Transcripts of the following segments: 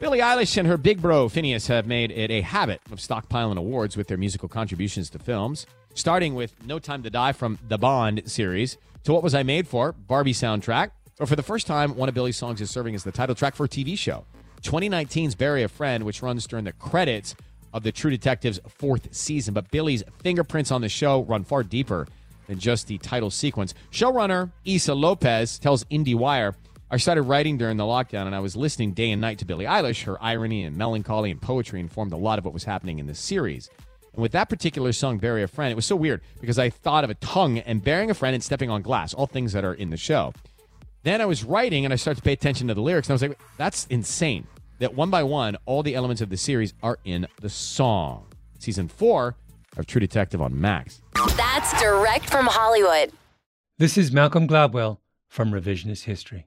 Billie Eilish and her big bro Finneas have made it a habit of stockpiling awards with their musical contributions to films, starting with No Time to Die from the Bond series to What Was I Made For, Barbie soundtrack, or for the first time, one of Billie's songs is serving as the title track for a TV show. 2019's Bury a Friend, which runs during the credits of the True Detective's fourth season, but Billie's fingerprints on the show run far deeper than just the title sequence. Showrunner Issa Lopez tells IndieWire, I started writing during the lockdown and I was listening day and night to Billie Eilish. Her irony and melancholy and poetry informed a lot of what was happening in the series. And with that particular song, Bury a Friend, it was so weird because I thought of a tongue and burying a friend and stepping on glass, all things that are in the show. Then I was writing and I started to pay attention to the lyrics and I was like, that's insane. That one by one, all the elements of the series are in the song. Season four of True Detective on Max. That's direct from Hollywood. This is Malcolm Gladwell from Revisionist History.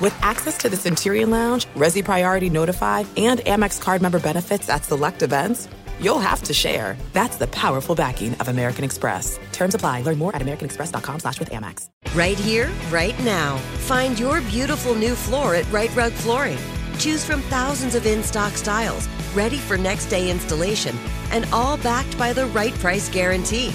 With access to the Centurion Lounge, Resy Priority Notified, and Amex card member benefits at select events, you'll have to share. That's the powerful backing of American Express. Terms apply. Learn more at americanexpress.com slash with Amex. Right here, right now. Find your beautiful new floor at Rite Rug Flooring. Choose from thousands of in-stock styles, ready for next day installation, and all backed by the right price guarantee.